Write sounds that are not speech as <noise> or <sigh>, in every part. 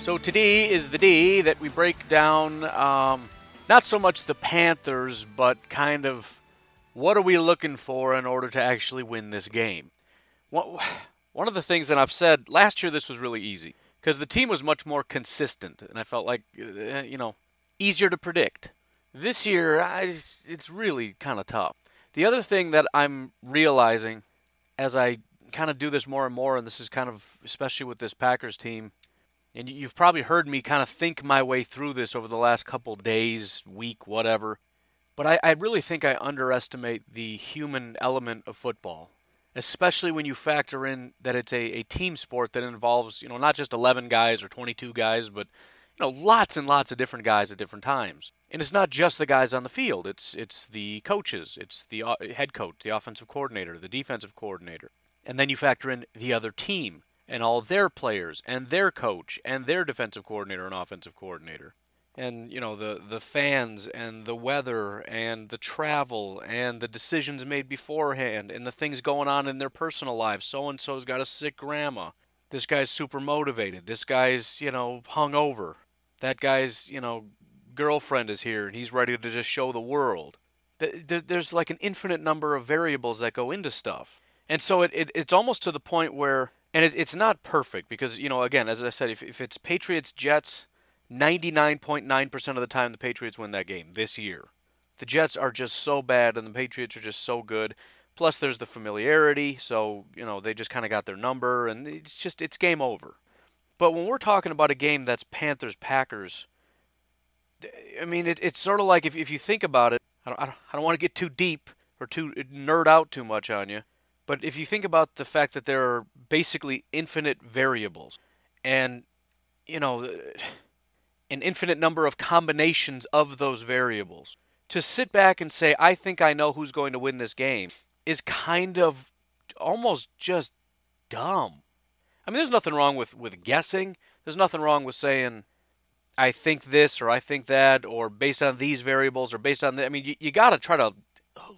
So today is the day that we break down um, not so much the Panthers, but kind of what are we looking for in order to actually win this game. One of the things that I've said last year, this was really easy because the team was much more consistent, and I felt like, uh, you know, easier to predict. This year, I, it's really kind of tough. The other thing that I'm realizing as I kind of do this more and more, and this is kind of especially with this Packers team, and you've probably heard me kind of think my way through this over the last couple days, week, whatever. But I, I really think I underestimate the human element of football, especially when you factor in that it's a, a team sport that involves, you know, not just 11 guys or 22 guys, but you know, lots and lots of different guys at different times. And it's not just the guys on the field. It's it's the coaches, it's the uh, head coach, the offensive coordinator, the defensive coordinator. And then you factor in the other team and all their players and their coach and their defensive coordinator and offensive coordinator. And you know the the fans and the weather and the travel and the decisions made beforehand and the things going on in their personal lives. So and so's got a sick grandma. This guy's super motivated. This guy's, you know, hung over that guy's, you know, girlfriend is here and he's ready to just show the world. There's like an infinite number of variables that go into stuff. And so it, it it's almost to the point where, and it, it's not perfect because, you know, again, as I said, if, if it's Patriots Jets, 99.9% of the time the Patriots win that game this year. The Jets are just so bad and the Patriots are just so good. Plus, there's the familiarity, so, you know, they just kind of got their number and it's just, it's game over. But when we're talking about a game that's Panthers Packers, I mean, it, it's sort of like if, if you think about it, I don't, I don't, I don't want to get too deep or too nerd out too much on you, but if you think about the fact that there are basically infinite variables and, you know, <sighs> an infinite number of combinations of those variables, to sit back and say, I think I know who's going to win this game is kind of almost just dumb. I mean, there's nothing wrong with, with guessing. There's nothing wrong with saying, I think this or I think that, or based on these variables or based on the, I mean, you, you got to try to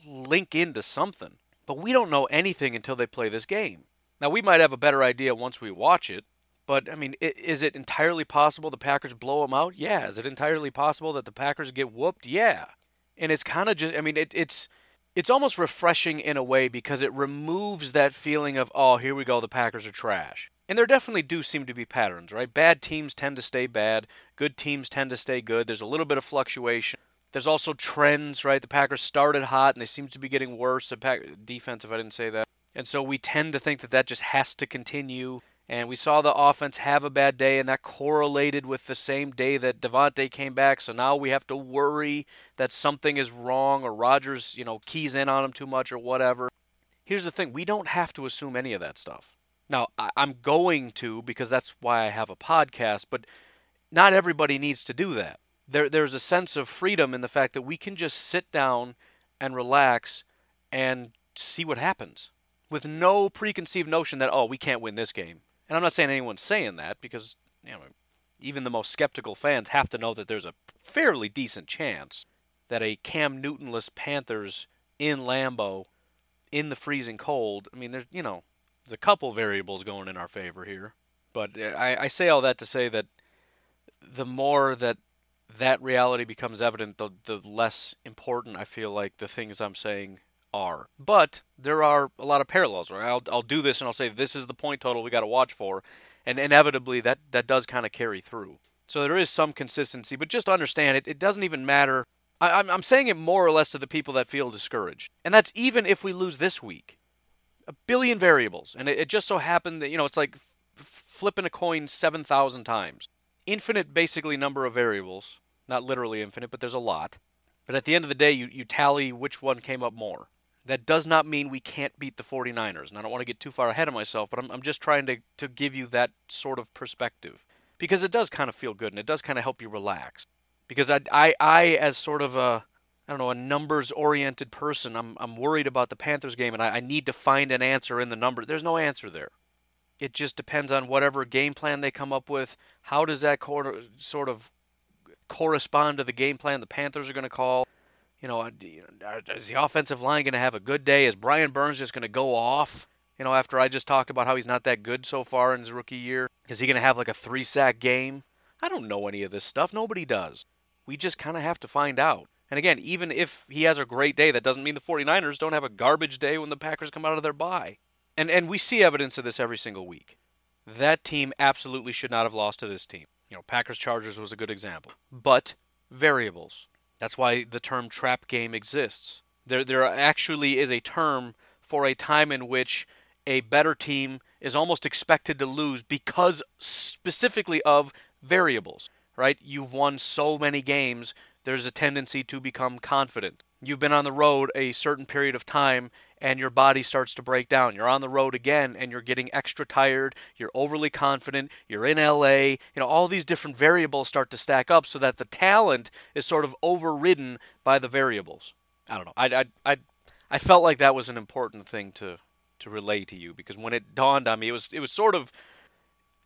link into something. But we don't know anything until they play this game. Now, we might have a better idea once we watch it, but I mean, is it entirely possible the Packers blow them out? Yeah. Is it entirely possible that the Packers get whooped? Yeah. And it's kind of just, I mean, it, it's it's almost refreshing in a way because it removes that feeling of, oh, here we go, the Packers are trash. And there definitely do seem to be patterns, right? Bad teams tend to stay bad, good teams tend to stay good. There's a little bit of fluctuation. There's also trends, right? The Packers started hot and they seem to be getting worse. The Pack- defense, if I didn't say that. And so we tend to think that that just has to continue. And we saw the offense have a bad day, and that correlated with the same day that Davante came back. So now we have to worry that something is wrong or Rodgers, you know, keys in on him too much or whatever. Here's the thing we don't have to assume any of that stuff. Now, I'm going to because that's why I have a podcast, but not everybody needs to do that. There, there's a sense of freedom in the fact that we can just sit down and relax and see what happens with no preconceived notion that, oh, we can't win this game. And I'm not saying anyone's saying that because, you know, even the most skeptical fans have to know that there's a fairly decent chance that a Cam Newtonless Panthers in Lambeau in the freezing cold, I mean, there's, you know, there's a couple variables going in our favor here, but uh, I, I say all that to say that the more that that reality becomes evident, the the less important I feel like the things I'm saying are. But there are a lot of parallels, right? I'll I'll do this and I'll say this is the point total we got to watch for, and inevitably that that does kind of carry through. So there is some consistency, but just understand it. It doesn't even matter. I, I'm I'm saying it more or less to the people that feel discouraged, and that's even if we lose this week a billion variables, and it, it just so happened that you know it's like f- flipping a coin seven thousand times. Infinite, basically, number of variables. Not literally infinite, but there's a lot. But at the end of the day, you, you tally which one came up more. That does not mean we can't beat the 49ers. And I don't want to get too far ahead of myself, but I'm, I'm just trying to, to give you that sort of perspective. because it does kind of feel good and it does kind of help you relax. Because I, I, I as sort of a, I don't know, a numbers oriented person, I'm, I'm worried about the Panthers game and I, I need to find an answer in the number. There's no answer there. It just depends on whatever game plan they come up with. How does that quarter, sort of correspond to the game plan the Panthers are going to call? You know, is the offensive line going to have a good day? Is Brian Burns just going to go off? You know, after I just talked about how he's not that good so far in his rookie year, is he going to have like a three sack game? I don't know any of this stuff. Nobody does. We just kind of have to find out. And again, even if he has a great day, that doesn't mean the 49ers don't have a garbage day when the Packers come out of their bye. And and we see evidence of this every single week. That team absolutely should not have lost to this team. You know, Packers Chargers was a good example. But variables. That's why the term trap game exists. There there actually is a term for a time in which a better team is almost expected to lose because specifically of variables, right? You've won so many games, there's a tendency to become confident. You've been on the road a certain period of time and your body starts to break down. You're on the road again and you're getting extra tired, you're overly confident, you're in LA. You know, all these different variables start to stack up so that the talent is sort of overridden by the variables. I don't know. I I I, I felt like that was an important thing to to relay to you because when it dawned on me, it was it was sort of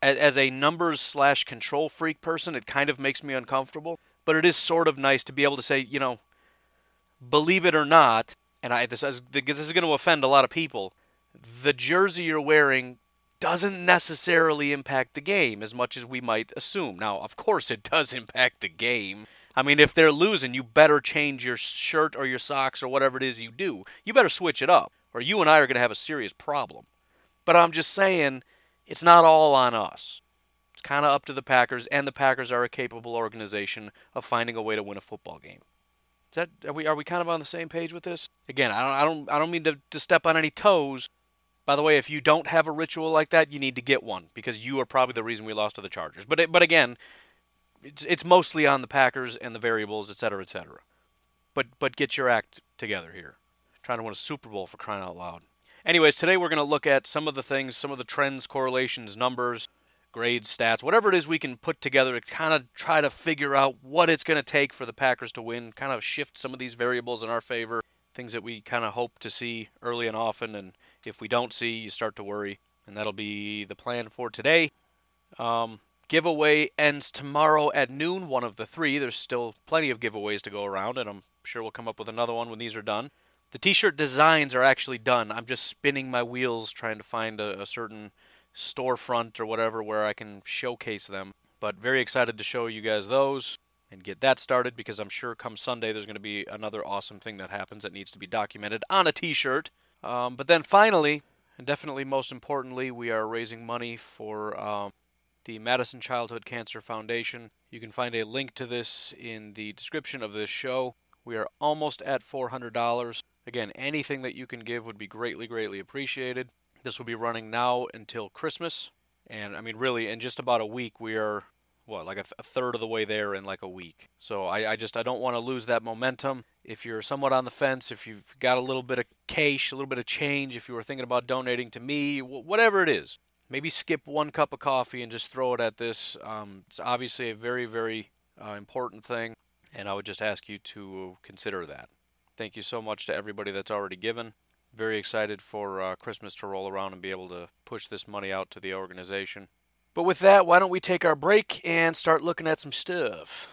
as, a numbers slash control freak person, it kind of makes me uncomfortable. But it is sort of nice to be able to say, you know, believe it or not, and I this is, this is going to offend a lot of people. The jersey you're wearing doesn't necessarily impact the game as much as we might assume. Now, of course, it does impact the game. I mean, if they're losing, you better change your shirt or your socks or whatever it is you do. You better switch it up or you and I are going to have a serious problem. But I'm just saying, it's not all on us. It's kind of up to the Packers, and the Packers are a capable organization of finding a way to win a football game. Is that are we are we kind of on the same page with this? Again, I don't I don't I don't mean to, to step on any toes. By the way, if you don't have a ritual like that, you need to get one because you are probably the reason we lost to the Chargers. But it, but again, it's it's mostly on the Packers and the variables, et cetera, et cetera. But but get your act together here trying to win a Super Bowl for crying out loud. Anyways, today we're going to look at some of the things, some of the trends, correlations, numbers, grades, stats, whatever it is we can put together to kind of try to figure out what it's going to take for the Packers to win, kind of shift some of these variables in our favor, things that we kind of hope to see early and often, and if we don't see, you start to worry. And that'll be the plan for today. Um, giveaway ends tomorrow at noon, one of the three. There's still plenty of giveaways to go around, and I'm sure we'll come up with another one when these are done. The t-shirt designs are actually done. I'm just spinning my wheels trying to find a, a certain storefront or whatever where I can showcase them. But very excited to show you guys those and get that started because I'm sure come Sunday there's going to be another awesome thing that happens that needs to be documented on a t-shirt. Um, but then finally, and definitely most importantly, we are raising money for um, the Madison Childhood Cancer Foundation. You can find a link to this in the description of this show. We are almost at $400. Again, anything that you can give would be greatly, greatly appreciated. This will be running now until Christmas. And I mean, really, in just about a week, we are, what, like a, th- a third of the way there in like a week. So I, I just, I don't want to lose that momentum. If you're somewhat on the fence, if you've got a little bit of cash, a little bit of change, if you were thinking about donating to me, whatever it is, maybe skip one cup of coffee and just throw it at this. Um, it's obviously a very, very uh, important thing, and I would just ask you to consider that. Thank you so much to everybody that's already given. Very excited for uh, Christmas to roll around and be able to push this money out to the organization. But with that, why don't we take our break and start looking at some stuff?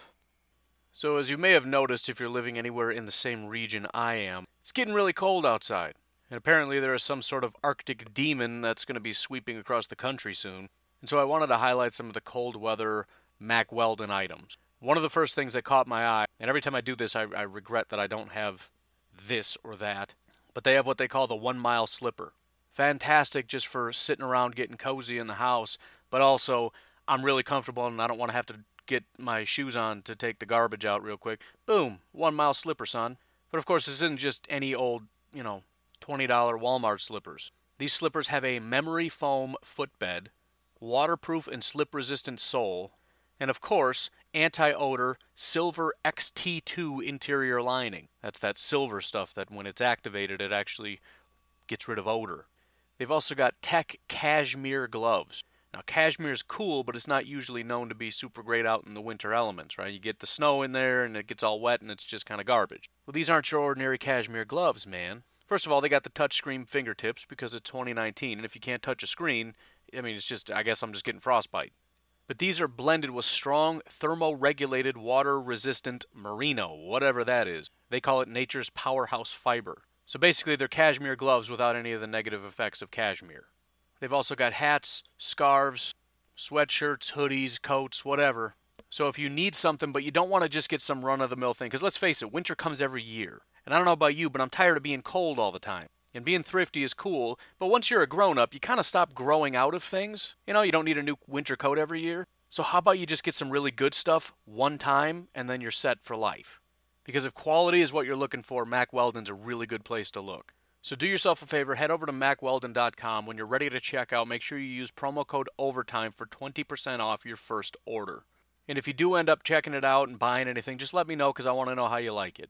So, as you may have noticed if you're living anywhere in the same region I am, it's getting really cold outside. And apparently, there is some sort of Arctic demon that's going to be sweeping across the country soon. And so, I wanted to highlight some of the cold weather Mack Weldon items. One of the first things that caught my eye, and every time I do this, I, I regret that I don't have this or that, but they have what they call the one mile slipper. Fantastic just for sitting around getting cozy in the house, but also I'm really comfortable and I don't want to have to get my shoes on to take the garbage out real quick. Boom, one mile slipper, son. But of course, this isn't just any old, you know, $20 Walmart slippers. These slippers have a memory foam footbed, waterproof and slip resistant sole, and of course, anti odor silver XT2 interior lining. That's that silver stuff that when it's activated, it actually gets rid of odor. They've also got Tech cashmere gloves. Now, cashmere is cool, but it's not usually known to be super great out in the winter elements, right? You get the snow in there and it gets all wet and it's just kind of garbage. Well, these aren't your ordinary cashmere gloves, man. First of all, they got the touchscreen fingertips because it's 2019, and if you can't touch a screen, I mean, it's just, I guess I'm just getting frostbite. But these are blended with strong thermoregulated water resistant merino, whatever that is. They call it nature's powerhouse fiber. So basically, they're cashmere gloves without any of the negative effects of cashmere. They've also got hats, scarves, sweatshirts, hoodies, coats, whatever. So if you need something, but you don't want to just get some run of the mill thing, because let's face it, winter comes every year. And I don't know about you, but I'm tired of being cold all the time. And being thrifty is cool, but once you're a grown up, you kind of stop growing out of things. You know, you don't need a new winter coat every year. So how about you just get some really good stuff one time and then you're set for life? Because if quality is what you're looking for, Mack Weldon's a really good place to look. So do yourself a favor, head over to mackweldon.com. When you're ready to check out, make sure you use promo code OVERTIME for 20% off your first order. And if you do end up checking it out and buying anything, just let me know because I want to know how you like it.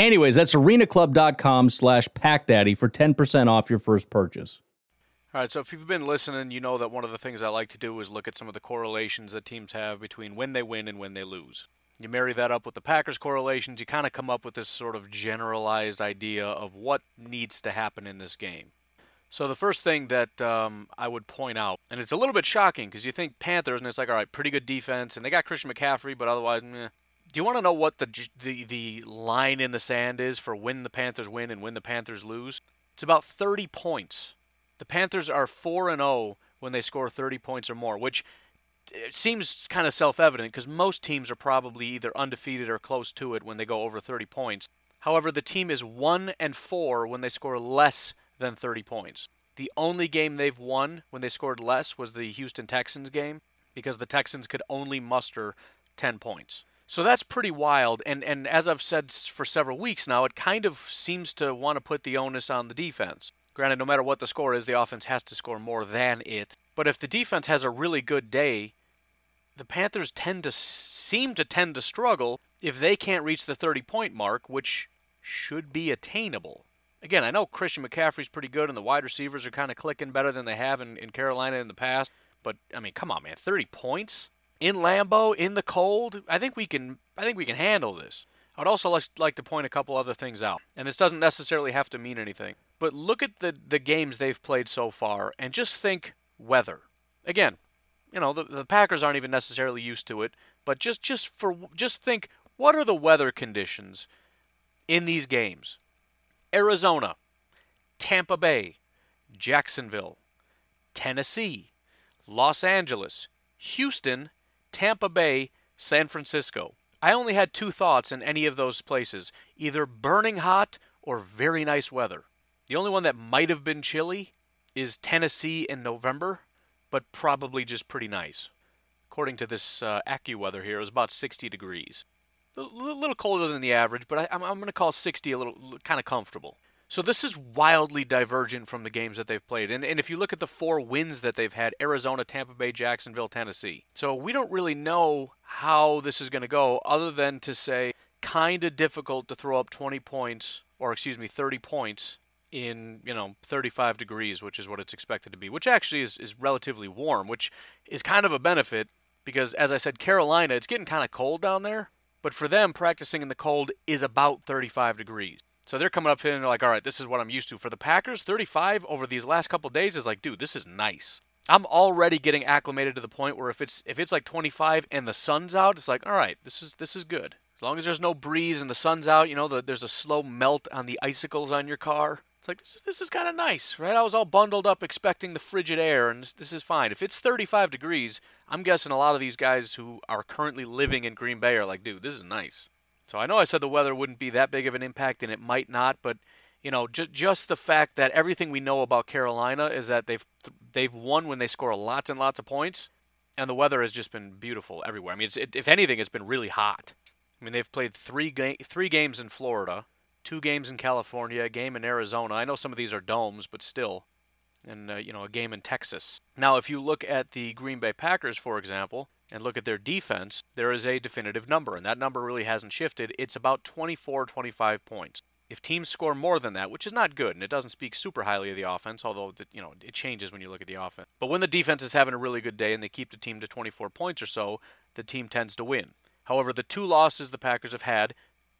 Anyways, that's arenaclub.com slash packdaddy for 10% off your first purchase. All right, so if you've been listening, you know that one of the things I like to do is look at some of the correlations that teams have between when they win and when they lose. You marry that up with the Packers correlations, you kind of come up with this sort of generalized idea of what needs to happen in this game. So the first thing that um, I would point out, and it's a little bit shocking because you think Panthers, and it's like, all right, pretty good defense, and they got Christian McCaffrey, but otherwise, meh. Do you want to know what the, the the line in the sand is for when the Panthers win and when the Panthers lose? It's about 30 points. The Panthers are 4 and 0 when they score 30 points or more, which uh, seems kind of self-evident because most teams are probably either undefeated or close to it when they go over 30 points. However, the team is 1 and 4 when they score less than 30 points. The only game they've won when they scored less was the Houston Texans game because the Texans could only muster 10 points. So that's pretty wild. And, and as I've said for several weeks now, it kind of seems to want to put the onus on the defense. Granted, no matter what the score is, the offense has to score more than it. But if the defense has a really good day, the Panthers tend to seem to tend to struggle if they can't reach the 30 point mark, which should be attainable. Again, I know Christian McCaffrey's pretty good and the wide receivers are kind of clicking better than they have in, in Carolina in the past. But I mean, come on, man, 30 points? In Lambeau in the cold, I think we can I think we can handle this. I'd also like to point a couple other things out, and this doesn't necessarily have to mean anything. But look at the the games they've played so far, and just think weather. Again, you know the, the Packers aren't even necessarily used to it, but just just for just think what are the weather conditions in these games? Arizona, Tampa Bay, Jacksonville, Tennessee, Los Angeles, Houston, Tampa Bay, San Francisco. I only had two thoughts in any of those places either burning hot or very nice weather. The only one that might have been chilly is Tennessee in November, but probably just pretty nice. According to this uh, AccuWeather here, it was about 60 degrees. A little colder than the average, but I, am going to call 60 a little kind of comfortable. So this is wildly divergent from the games that they've played. And, and if you look at the four wins that they've had Arizona, Tampa Bay, Jacksonville, Tennessee. So we don't really know how this is going to go other than to say kind of difficult to throw up 20 points, or excuse me, 30 points in, you know, 35 degrees, which is what it's expected to be, which actually is, is relatively warm, which is kind of a benefit because, as I said, Carolina, it's getting kind of cold down there. But for them, practicing in the cold is about 35 degrees. So they're coming up here and they're like, all right, this is what I'm used to. For the Packers, 35 over these last couple days is like, dude, this is nice. I'm already getting acclimated to the point where if it's if it's like 25 and the sun's out, it's like, all right, this is this is good. As long as there's no breeze and the sun's out, you know, the, there's a slow melt on the icicles on your car. It's like this is this is kind of nice, right? I was all bundled up expecting the frigid air, and this, this is fine. If it's 35 degrees, I'm guessing a lot of these guys who are currently living in Green Bay are like, dude, this is nice. So I know I said the weather wouldn't be that big of an impact, and it might not, but you know, just just the fact that everything we know about Carolina is that they've they've won when they score lots and lots of points, and the weather has just been beautiful everywhere. I mean, it, if anything, it's been really hot. I mean, they've played three ga- three games in Florida two games in California, a game in Arizona. I know some of these are domes, but still, and uh, you know a game in Texas. Now, if you look at the Green Bay Packers, for example, and look at their defense, there is a definitive number, and that number really hasn't shifted. It's about 24, 25 points. If teams score more than that, which is not good, and it doesn't speak super highly of the offense, although the, you know it changes when you look at the offense. But when the defense is having a really good day and they keep the team to 24 points or so, the team tends to win. However, the two losses the Packers have had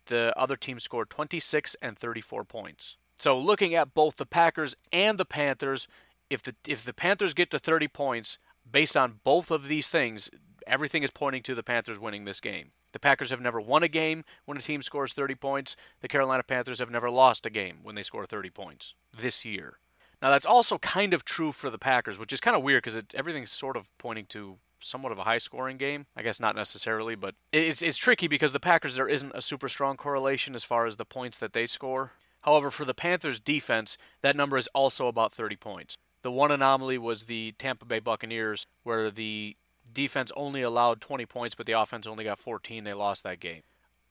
the other team scored 26 and 34 points. So looking at both the Packers and the Panthers, if the if the Panthers get to 30 points based on both of these things, everything is pointing to the Panthers winning this game. The Packers have never won a game when a team scores 30 points. The Carolina Panthers have never lost a game when they score 30 points this year. Now that's also kind of true for the Packers, which is kind of weird because everything's sort of pointing to somewhat of a high scoring game. I guess not necessarily, but it's, it's tricky because the Packers, there isn't a super strong correlation as far as the points that they score. However, for the Panthers defense, that number is also about 30 points. The one anomaly was the Tampa Bay Buccaneers, where the defense only allowed 20 points, but the offense only got 14. They lost that game.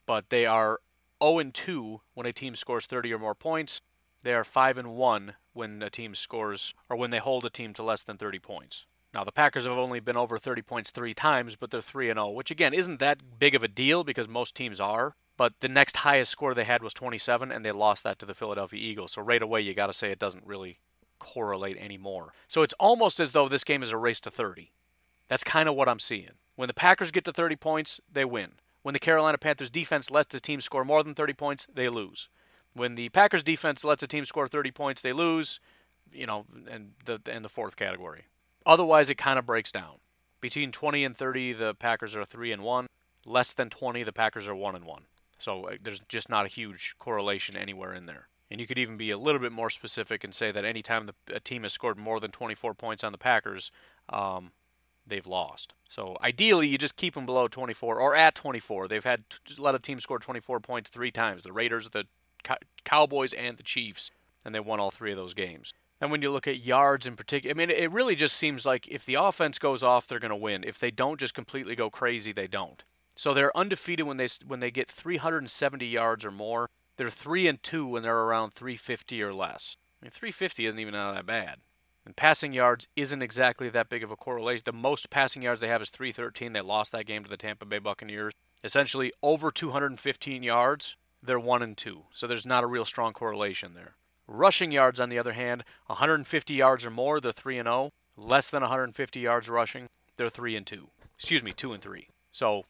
But they are 0 2 when a team scores 30 or more points. They are 5 and 1 when a team scores, or when they hold a team to less than 30 points. Now the Packers have only been over 30 points three times, but they're 3 and 0, which again isn't that big of a deal because most teams are. But the next highest score they had was 27, and they lost that to the Philadelphia Eagles. So right away, you got to say it doesn't really correlate anymore. So it's almost as though this game is a race to 30. That's kind of what I'm seeing. When the Packers get to 30 points, they win. When the Carolina Panthers defense lets the team score more than 30 points, they lose. When the Packers defense lets a team score 30 points, they lose. You know, and the in the fourth category. Otherwise, it kind of breaks down. Between 20 and 30, the Packers are 3 and 1. Less than 20, the Packers are 1 and 1. So uh, there's just not a huge correlation anywhere in there. And you could even be a little bit more specific and say that anytime the, a team has scored more than 24 points on the Packers, um, they've lost. So ideally, you just keep them below 24 or at 24. They've had a lot of teams score 24 points three times: the Raiders, the Cowboys, and the Chiefs, and they won all three of those games. And when you look at yards in particular, I mean, it really just seems like if the offense goes off, they're going to win. If they don't just completely go crazy, they don't. So they're undefeated when they when they get 370 yards or more. They're three and two when they're around 350 or less. I mean, 350 isn't even that bad. And passing yards isn't exactly that big of a correlation. The most passing yards they have is 313. They lost that game to the Tampa Bay Buccaneers. Essentially, over 215 yards, they're one and two. So there's not a real strong correlation there. Rushing yards, on the other hand, 150 yards or more, they're 3 and 0. Less than 150 yards rushing, they're 3 and 2. Excuse me, 2 and 3. So,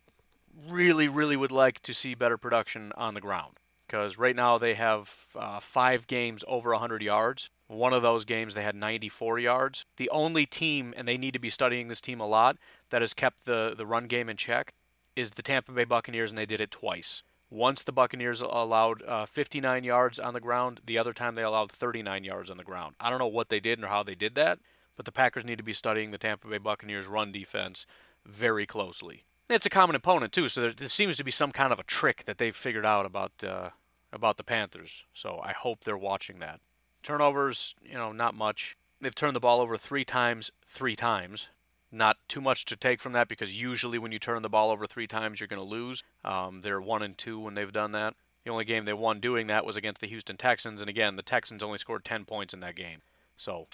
really, really would like to see better production on the ground because right now they have uh, five games over 100 yards. One of those games they had 94 yards. The only team, and they need to be studying this team a lot, that has kept the, the run game in check is the Tampa Bay Buccaneers, and they did it twice. Once the Buccaneers allowed uh, 59 yards on the ground, the other time they allowed 39 yards on the ground. I don't know what they did or how they did that, but the Packers need to be studying the Tampa Bay Buccaneers run defense very closely. It's a common opponent too, so there, there seems to be some kind of a trick that they've figured out about uh, about the Panthers. So I hope they're watching that. Turnovers, you know, not much. They've turned the ball over three times, three times not too much to take from that because usually when you turn the ball over three times, you're going to lose. Um, they're one and two when they've done that. The only game they won doing that was against the Houston Texans, and again, the Texans only scored 10 points in that game. So,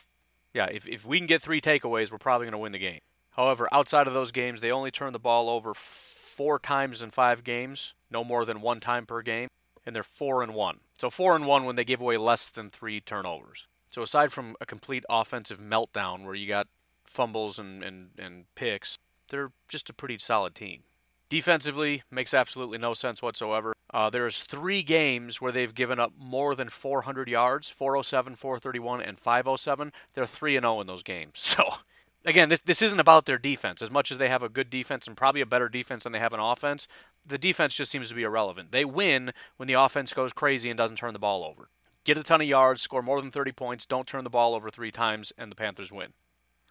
yeah, if, if we can get three takeaways, we're probably going to win the game. However, outside of those games, they only turn the ball over four times in five games, no more than one time per game, and they're four and one. So four and one when they give away less than three turnovers. So aside from a complete offensive meltdown where you got fumbles and, and, and picks, they're just a pretty solid team. Defensively, makes absolutely no sense whatsoever. Uh, there's three games where they've given up more than 400 yards 407, 431, and 507. They're 3 and 0 in those games. <laughs> So again, this this isn't about their defense as much as they have a good defense and probably a better defense than they have an offense. The defense just seems to be irrelevant. They win when the offense goes crazy and doesn't turn the ball over. Get a ton of yards, score more than 30 points, don't turn the ball over three times, and the Panthers win.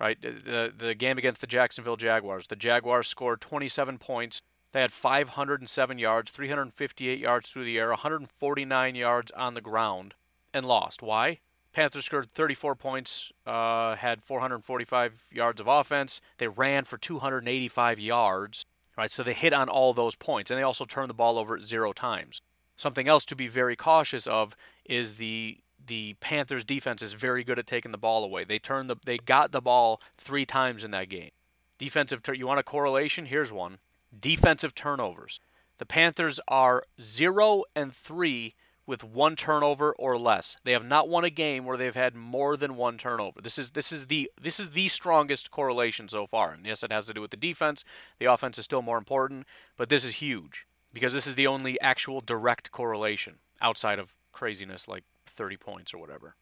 Right? The the game against the Jacksonville Jaguars, the Jaguars scored 27 points. They had 507 yards, 358 yards through the air, 149 yards on the ground, and lost. Why? Panthers scored 34 points, uh, had 445 yards of offense. They ran for 285 yards, right? So they hit on all those points, and they also turned the ball over zero times. Something else to be very cautious of is the the Panthers defense is very good at taking the ball away. They turned the they got the ball three times in that game. Defensive, turn you want a correlation? Here's one: defensive turnovers. The Panthers are zero and three with one turnover or less. They have not won a game where they've had more than one turnover. This is this is the this is the strongest correlation so far. And yes, it has to do with the defense. The offense is still more important, but this is huge because this is the only actual direct correlation outside of craziness like 30 points or whatever.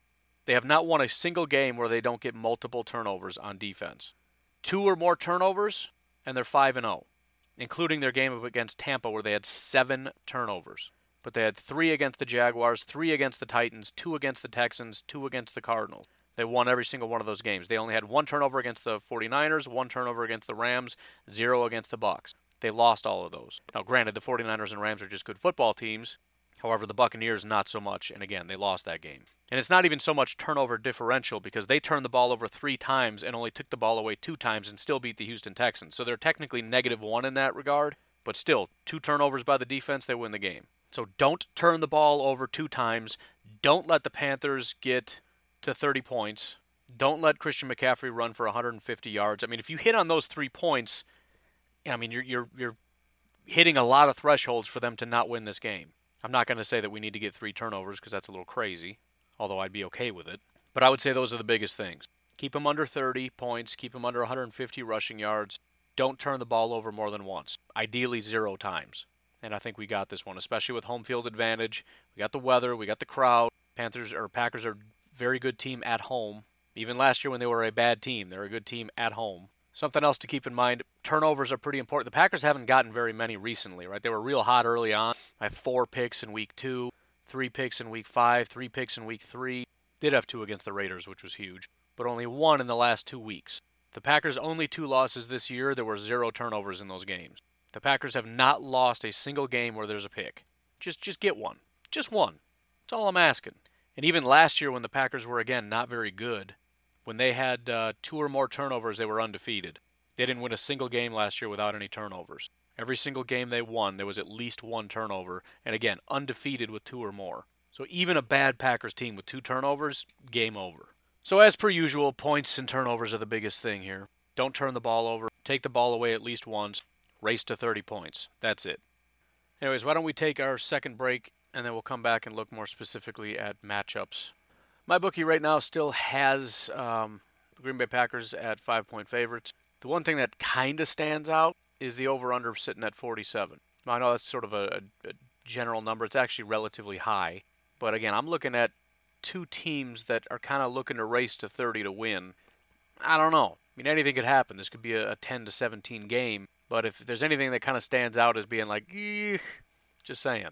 They have not won a single game where they don't get multiple turnovers on defense. Two or more turnovers and they're 5 and 0, including their game against Tampa where they had 7 turnovers but they had three against the Jaguars, three against the Titans, two against the Texans, two against the Cardinals. They won every single one of those games. They only had one turnover against the 49ers, one turnover against the Rams, zero against the Bucks. They lost all of those. Now, granted, the 49ers and Rams are just good football teams. However, the Buccaneers not so much, and again, they lost that game. And it's not even so much turnover differential because they turned the ball over three times and only took the ball away two times and still beat the Houston Texans. So they're technically negative one in that regard, but still, two turnovers by the defense, they win the game. So don't turn the ball over two times. Don't let the Panthers get to 30 points. Don't let Christian McCaffrey run for 150 yards. I mean, if you hit on those three points, I mean, you're you're you're hitting a lot of thresholds for them to not win this game. I'm not going to say that we need to get three turnovers because that's a little crazy, although I'd be okay with it. But I would say those are the biggest things. Keep them under 30 points, keep them under 150 rushing yards. Don't turn the ball over more than once, ideally zero times and I think we got this one, especially with home field advantage. We got the weather, we got the crowd. Panthers or Packers are very good team at home. Even last year when they were a bad team, they're a good team at home. Something else to keep in mind, turnovers are pretty important. The Packers haven't gotten very many recently, right? They were real hot early on. I have four picks in week two, three picks in week five, three picks in week three. Did have two against the Raiders, which was huge, but only one in the last two weeks. The Packers' only two losses this year, there were zero turnovers in those games. The Packers have not lost a single game where there's a pick. Just just get one. Just one. That's all I'm asking. And even last year when the Packers were again not very good, when they had uh, two or more turnovers, they were undefeated. They didn't win a single game last year without any turnovers. Every single game they won, there was at least one turnover, and again, undefeated with two or more. So even a bad Packers team with two turnovers, game over. So as per usual, points and turnovers are the biggest thing here. Don't turn the ball over. Take the ball away at least once race to 30 points. That's it. Anyways, why don't we take our second break and then we'll come back and look more specifically at matchups. MyBookie right now still has um, the Green Bay Packers at five point favorites. The one thing that kind of stands out is the over under sitting at 47. I know that's sort of a, a general number, it's actually relatively high. But again, I'm looking at two teams that are kind of looking to race to 30 to win. I don't know. I mean, anything could happen. This could be a, a 10 to 17 game. But if there's anything that kind of stands out as being like, just saying.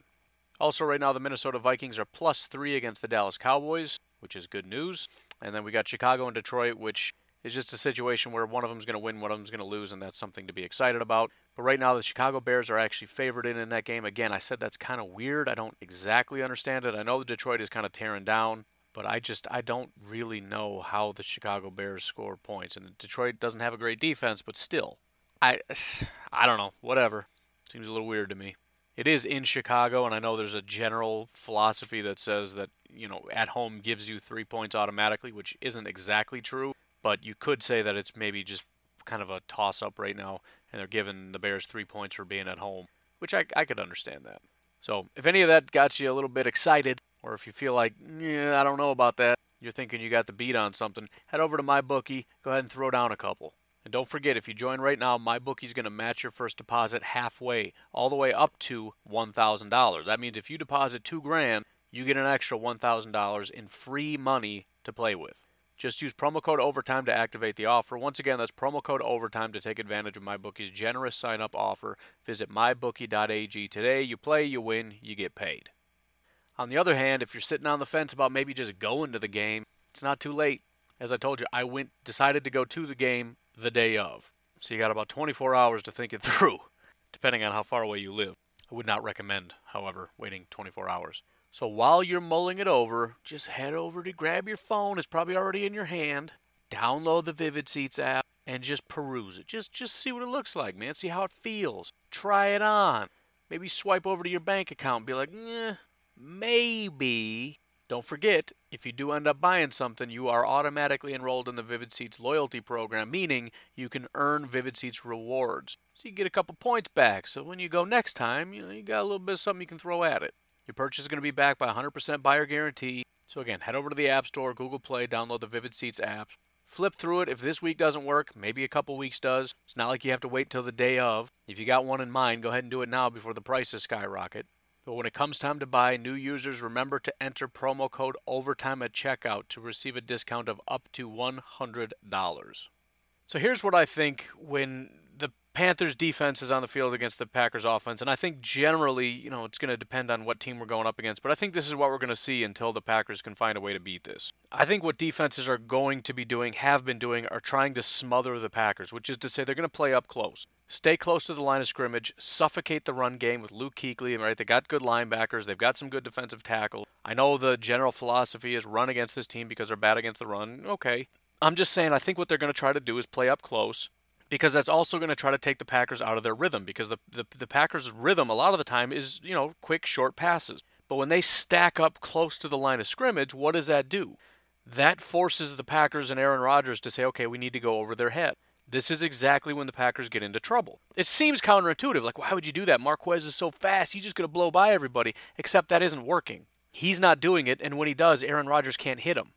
Also, right now, the Minnesota Vikings are plus three against the Dallas Cowboys, which is good news. And then we got Chicago and Detroit, which is just a situation where one of them's going to win, one of them's going to lose, and that's something to be excited about. But right now, the Chicago Bears are actually favored in in that game. Again, I said that's kind of weird. I don't exactly understand it. I know the Detroit is kind of tearing down, but I just I don't really know how the Chicago Bears score points. And Detroit doesn't have a great defense, but still, I <sighs> I don't know. Whatever. Seems a little weird to me. It is in Chicago, and I know there's a general philosophy that says that you know at home gives you three points automatically, which isn't exactly true. But you could say that it's maybe just kind of a toss up right now, and they're giving the Bears three points for being at home, which I I could understand that. So if any of that got you a little bit excited, or if you feel like yeah I don't know about that, you're thinking you got the beat on something, head over to MyBookie. Go ahead and throw down a couple. And don't forget, if you join right now, MyBookie's going to match your first deposit halfway, all the way up to $1,000. That means if you deposit two grand, you get an extra $1,000 in free money to play with. Just use promo code OVERTIME to activate the offer. Once again, that's promo code OVERTIME to take advantage of MyBookie's generous sign up offer. Visit mybookie.ag today. You play, you win, you get paid. On the other hand, if you're sitting on the fence about maybe just going to the game, it's not too late. As I told you, I went decided to go to the game the day of. So you got about 24 hours to think it <laughs> through, depending on how far away you live. I would not recommend, however, waiting 24 hours. So while you're mulling it over, just head over to grab your phone. It's probably already in your hand. Download the Vivid Seats app and just peruse it. Just just see what it looks like, man. See how it feels. Try it on. Maybe swipe over to your bank account and be like, eh, maybe. Don't forget, if you do end up buying something, you are automatically enrolled in the Vivid Seats loyalty program, meaning you can earn Vivid Seats rewards. So you get a couple points back. So when you go next time, you know, you got a little bit of something you can throw at it. Your purchase is going to be backed by 100% buyer guarantee. So again, head over to the App Store, Google Play, download the Vivid Seats app. Flip through it. If this week doesn't work, maybe a couple weeks does. It's not like you have to wait till the day of. If you got one in mind, go ahead and do it now before the prices skyrocket. But when it comes time to buy, new users remember to enter promo code OVERTIME at checkout to receive a discount of up to $100. So here's what I think when the Panthers defense is on the field against the Packers offense, and I think generally, you know, it's going to depend on what team we're going up against, but I think this is what we're going to see until the Packers can find a way to beat this. I think what defenses are going to be doing, have been doing, are trying to smother the Packers, which is to say they're going to play up close. Stay close to the line of scrimmage, suffocate the run game with Luke Kuechly, right? They got good linebackers, they've got some good defensive tackle. I know the general philosophy is run against this team because they're bad against the run. Okay. I'm just saying I think what they're going to try to do is play up close because that's also going to try to take the Packers out of their rhythm because the, the, the Packers' rhythm a lot of the time is, you know, quick, short passes. But when they stack up close to the line of scrimmage, what does that do? That forces the Packers and Aaron Rodgers to say, okay, we need to go over their head. This is exactly when the Packers get into trouble. It seems counterintuitive. Like, why would you do that? Marquez is so fast. He's just going to blow by everybody. Except that isn't working. He's not doing it, and when he does, Aaron Rodgers can't hit him.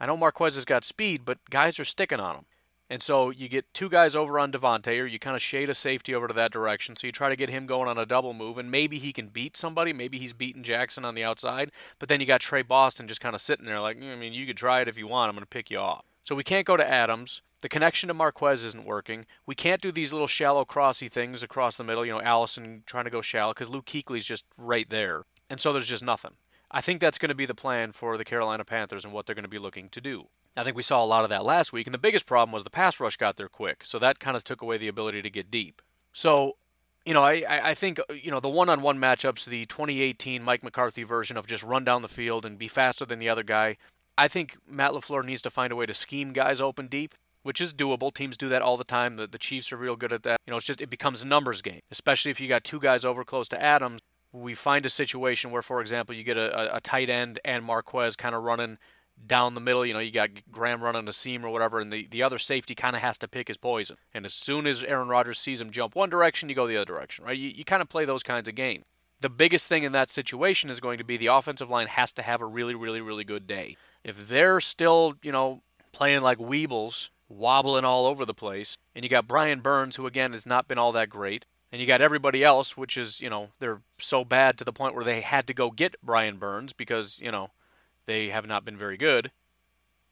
I know Marquez has got speed, but guys are sticking on him. And so you get two guys over on Davante, or you kind of shade a safety over to that direction. So you try to get him going on a double move, and maybe he can beat somebody. Maybe he's beating Jackson on the outside. But then you got Tre Boston just kind of sitting there, like, mm, I mean, you could try it if you want. I'm going to pick you off. So we can't go to Adams. The connection to Marquez isn't working. We can't do these little shallow crossy things across the middle. You know, Allison trying to go shallow because Luke Kuechly's just right there, and so there's just nothing. I think that's going to be the plan for the Carolina Panthers and what they're going to be looking to do. I think we saw a lot of that last week, and the biggest problem was the pass rush got there quick, so that kind of took away the ability to get deep. So, you know, I, I think, uh, you know, the one on one matchups, the 2018 Mike McCarthy version of just run down the field and be faster than the other guy, I think Matt LaFleur needs to find a way to scheme guys open deep. Which is doable. Teams do that all the time. The, the Chiefs are real good at that. You know, it's just it becomes a numbers game, especially if you got two guys over close to Adams. We find a situation where, for example, you get a, a tight end and Marquez kind of running down the middle. You know, you got Graham running a seam or whatever, and the, the other safety kind of has to pick his poison. And as soon as Aaron Rodgers sees him jump one direction, you go the other direction, right? You, you kind of play those kinds of games. The biggest thing in that situation is going to be the offensive line has to have a really, really, really good day. If they're still, you know, playing like Weebles, wobbling all over the place, and you got Brian Burns, who again has not been all that great, and you got everybody else, which is, you know, they're so bad to the point where they had to go get Brian Burns because, you know, they have not been very good.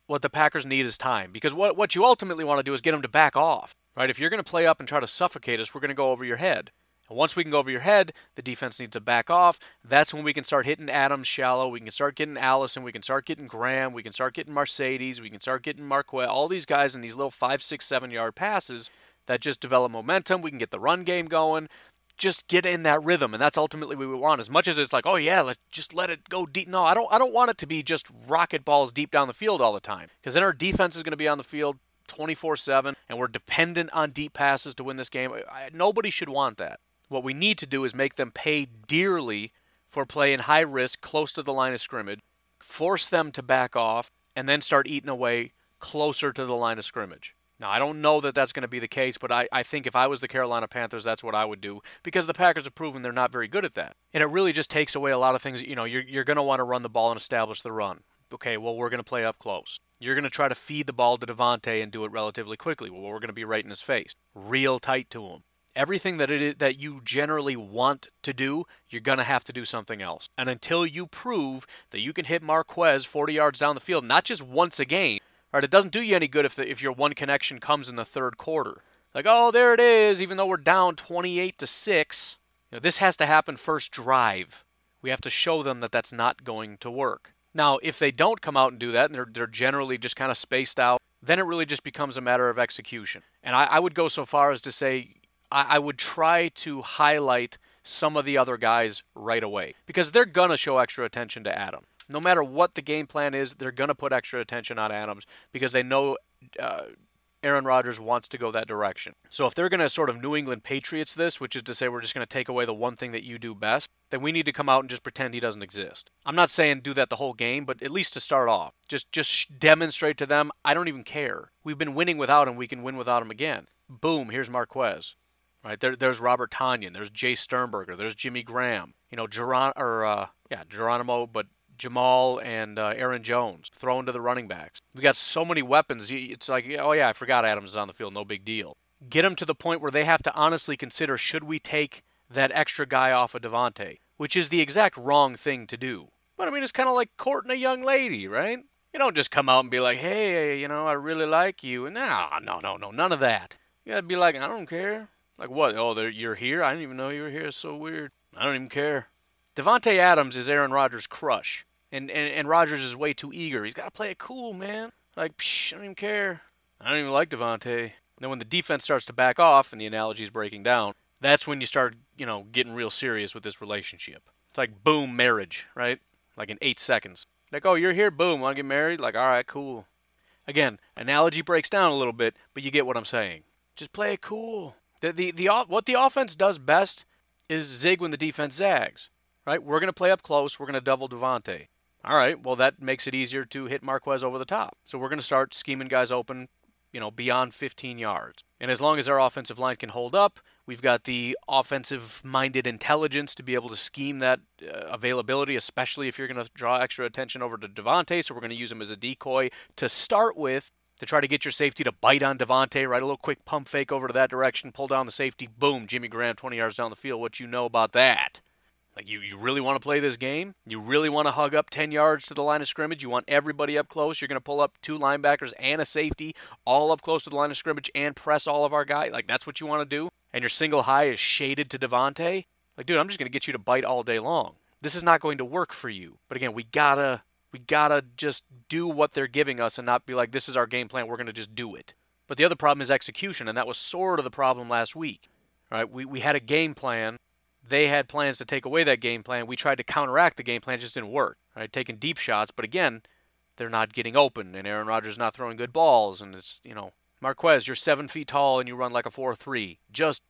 What the Packers need is time because what, what you ultimately want to do is get them to back off, right? If you're going to play up and try to suffocate us, we're going to go over your head. And once we can go over your head, the defense needs to back off. That's when we can start hitting Adams shallow. We can start getting Allison. We can start getting Graham. We can start getting Marcedes. We can start getting Marquez. All these guys in these little five, six, seven yard passes that just develop momentum. We can get the run game going just get in that rhythm and that's ultimately what we want as much as it's like oh yeah let's just let it go deep no i don't i don't want it to be just rocket balls deep down the field all the time because then our defense is going to be on the field 24-7 and we're dependent on deep passes to win this game I, nobody should want that what we need to do is make them pay dearly for playing high risk close to the line of scrimmage force them to back off and then start eating away closer to the line of scrimmage now, I don't know that that's going to be the case, but I, I think if I was the Carolina Panthers, that's what I would do because the Packers have proven they're not very good at that. And it really just takes away a lot of things. You know, you're, you're going to want to run the ball and establish the run. Okay, well, we're going to play up close. You're going to try to feed the ball to Davante and do it relatively quickly. Well, we're going to be right in his face, real tight to him. Everything that it is, that you generally want to do, you're going to have to do something else. And until you prove that you can hit Marquez 40 yards down the field, not just once a game, Right? It doesn't do you any good if the, if your one connection comes in the third quarter. Like, oh, there it is, even though we're down 28 to 6. You know, this has to happen first drive. We have to show them that that's not going to work. Now, if they don't come out and do that, and they're, they're generally just kind of spaced out, then it really just becomes a matter of execution. And I, I would go so far as to say I, I would try to highlight some of the other guys right away because they're going to show extra attention to Adam. No matter what the game plan is, they're going to put extra attention on Adams because they know uh, Aaron Rodgers wants to go that direction. So if they're going to sort of New England Patriots this, which is to say we're just going to take away the one thing that you do best, then we need to come out and just pretend he doesn't exist. I'm not saying do that the whole game, but at least to start off, just just demonstrate to them I don't even care. We've been winning without him, we can win without him again. Boom, here's Marquez. Right there, there's Robert Tonyan, there's Jace Sternberger, there's Jimmy Graham. You know, Geron or uh, yeah, Geronimo, but Jamal and uh, Aaron Jones thrown to the running backs. We got so many weapons. It's like, oh yeah, I forgot Adams is on the field. No big deal. Get them to the point where they have to honestly consider should we take that extra guy off of Davante, which is the exact wrong thing to do. But I mean, it's kind of like courting a young lady, right? You don't just come out and be like, hey, you know, I really like you. And no, no, no, no, none of that. You gotta be like, I don't care. Like what? Oh, you're here? I didn't even know you were here. It's so weird. I don't even care. Davante Adams is Aaron Rodgers' crush, and and, and Rodgers is way too eager. He's got to play it cool, man. Like, psh, I don't even care. I don't even like Davante. Then when the defense starts to back off and the analogy is breaking down, that's when you start, you know, getting real serious with this relationship. It's like boom, marriage, right? Like in eight seconds. Like, oh, you're here, boom, want to get married? Like, all right, cool. Again, analogy breaks down a little bit, but you get what I'm saying. Just play it cool. The, the, the, what the offense does best is zig when the defense zags. Right? We're going to play up close. We're going to double Davante. All right. Well, that makes it easier to hit Marquez over the top. So we're going to start scheming guys open, you know, beyond 15 yards. And as long as our offensive line can hold up, we've got the offensive-minded intelligence to be able to scheme that uh, availability, especially if you're going to draw extra attention over to Davante. So we're going to use him as a decoy to start with to try to get your safety to bite on Davante, right? A little quick pump fake over to that direction, pull down the safety, boom, Jimmy Graham 20 yards down the field. What you know about that? Like you, you really want to play this game? You really want to hug up 10 yards to the line of scrimmage? You want everybody up close? You're going to pull up two linebackers and a safety all up close to the line of scrimmage and press all of our guys? Like that's what you want to do? And your single high is shaded to Davante? Like, dude, I'm just going to get you to bite all day long. This is not going to work for you. But again, we gotta we gotta just do what they're giving us and not be like, this is our game plan, we're gonna just do it. But the other problem is execution, and that was sort of the problem last week. Right? We we had a game plan. They had plans to take away that game plan. We tried to counteract the game plan, just didn't work. Right? Taking deep shots, but again, they're not getting open, and Aaron Rodgers not throwing good balls, and it's you know, Marquez, you're seven feet tall and you run like a four three. Just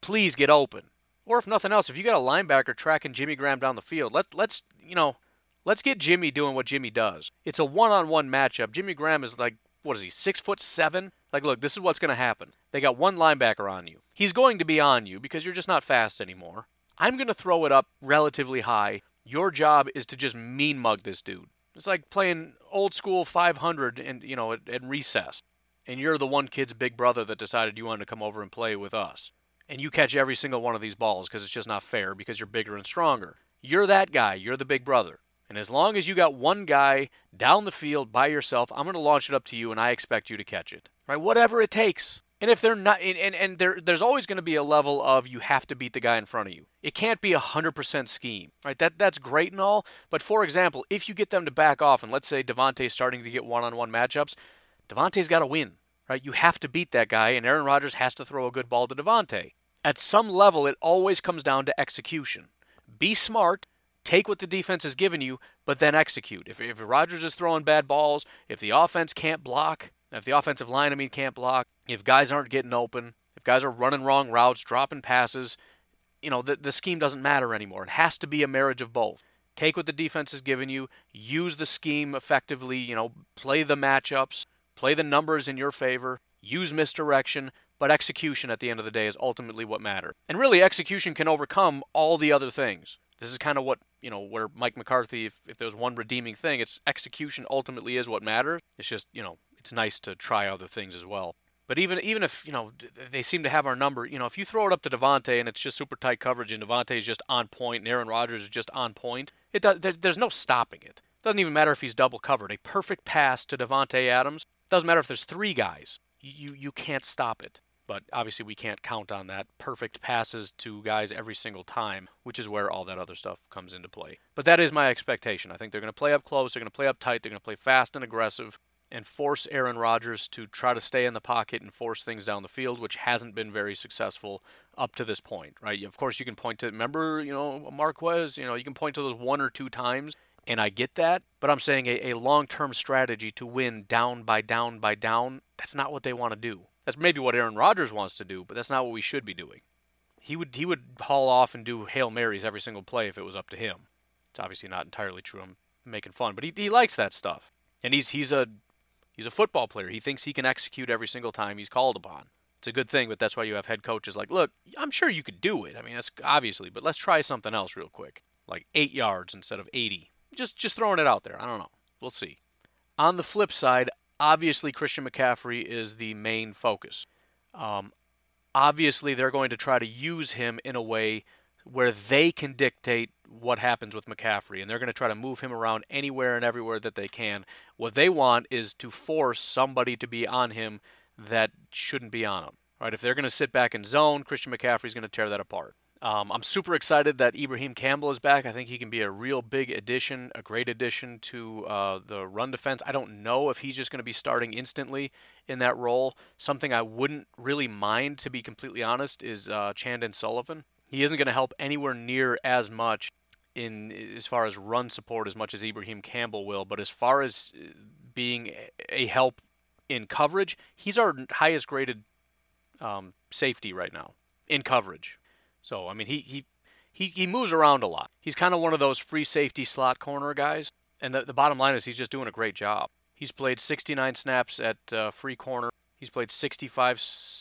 please get open. Or if nothing else, if you got a linebacker tracking Jimmy Graham down the field, let let's you know Let's get Jimmy doing what Jimmy does. It's a one-on-one matchup. Jimmy Graham is like, what is he, six foot seven? Like, look, this is what's going to happen. They got one linebacker on you. He's going to be on you because you're just not fast anymore. I'm going to throw it up relatively high. Your job is to just mean mug this dude. It's like playing old school 500 and you know at, at recess, and you're the one kid's big brother that decided you wanted to come over and play with us, and you catch every single one of these balls because it's just not fair because you're bigger and stronger. You're that guy. You're the big brother. And as long as you got one guy down the field by yourself, I'm going to launch it up to you and I expect you to catch it. Right? Whatever it takes. And if they're not, and, and, and there, there's always going to be a level of you have to beat the guy in front of you. It can't be a 100% scheme, right? That, that's great and all. But for example, if you get them to back off, and let's say Davante's starting to get one on one matchups, Davante's got to win, right? You have to beat that guy, and Aaron Rodgers has to throw a good ball to Davante. At some level, it always comes down to execution. Be smart, take what the defense has given you, but then execute. If, if Rodgers is throwing bad balls, if the offense can't block, if the offensive line, I mean, can't block, if guys aren't getting open, if guys are running wrong routes, dropping passes, you know, the, the scheme doesn't matter anymore. It has to be a marriage of both. Take what the defense has given you, use the scheme effectively, you know, play the matchups, play the numbers in your favor, use misdirection, but execution at the end of the day is ultimately what matters. And really, execution can overcome all the other things. This is kind of what, you know, where Mike McCarthy, if, if there's one redeeming thing, it's execution ultimately is what matters. It's just, you know, it's nice to try other things as well. But even even if you know they seem to have our number, you know, if you throw it up to Davante and it's just super tight coverage and Davante is just on point and Aaron Rodgers is just on point, it does, there, there's no stopping it. Doesn't even matter if he's double covered. A perfect pass to Davante Adams Doesn't matter if there's three guys. You you can't stop it. But obviously we can't count on that perfect passes to guys every single time, which is where all that other stuff comes into play. But that is my expectation. I think they're going to play up close, they're going to play up tight, they're going to play fast and aggressive and force Aaron Rodgers to try to stay in the pocket and force things down the field, which hasn't been very successful up to this point, right? Of course, you can point to, remember, you know, Marquez, you know, you can point to those one or two times, and I get that, but I'm saying a, a long term strategy to win down by down by down, that's not what they want to do. That's maybe what Aaron Rodgers wants to do, but that's not what we should be doing. He would he would haul off and do hail marys every single play if it was up to him. It's obviously not entirely true. I'm making fun, but he, he likes that stuff, and he's he's a He's a football player. He thinks he can execute every single time he's called upon. It's a good thing, but that's why you have head coaches like, look, I'm sure you could do it. I mean, that's obviously, but let's try something else real quick, like eight yards instead of 80. Just just throwing it out there. I don't know. We'll see. On the flip side, obviously Christian McCaffrey is the main focus. Um, obviously, they're going to try to use him in a way where they can dictate what happens with McCaffrey, and they're going to try to move him around anywhere and everywhere that they can. What they want is to force somebody to be on him that shouldn't be on him. Right? If they're going to sit back in zone, Christian McCaffrey is going to tear that apart. Um, I'm super excited that Ibraheim Campbell is back. I think he can be a real big addition, a great addition to uh, the run defense. I don't know if he's just going to be starting instantly in that role. Something I wouldn't really mind, to be completely honest, is uh, Chandon Sullivan. He isn't going to help anywhere near as much in as far as run support as much as Ibraheim Campbell will, but as far as uh, being a help in coverage, he's our highest graded um, safety right now in coverage. So I mean, he he he, he moves around a lot. He's kind of one of those free safety slot corner guys, and the, the bottom line is he's just doing a great job. He's played 69 snaps at uh, free corner. He's played 65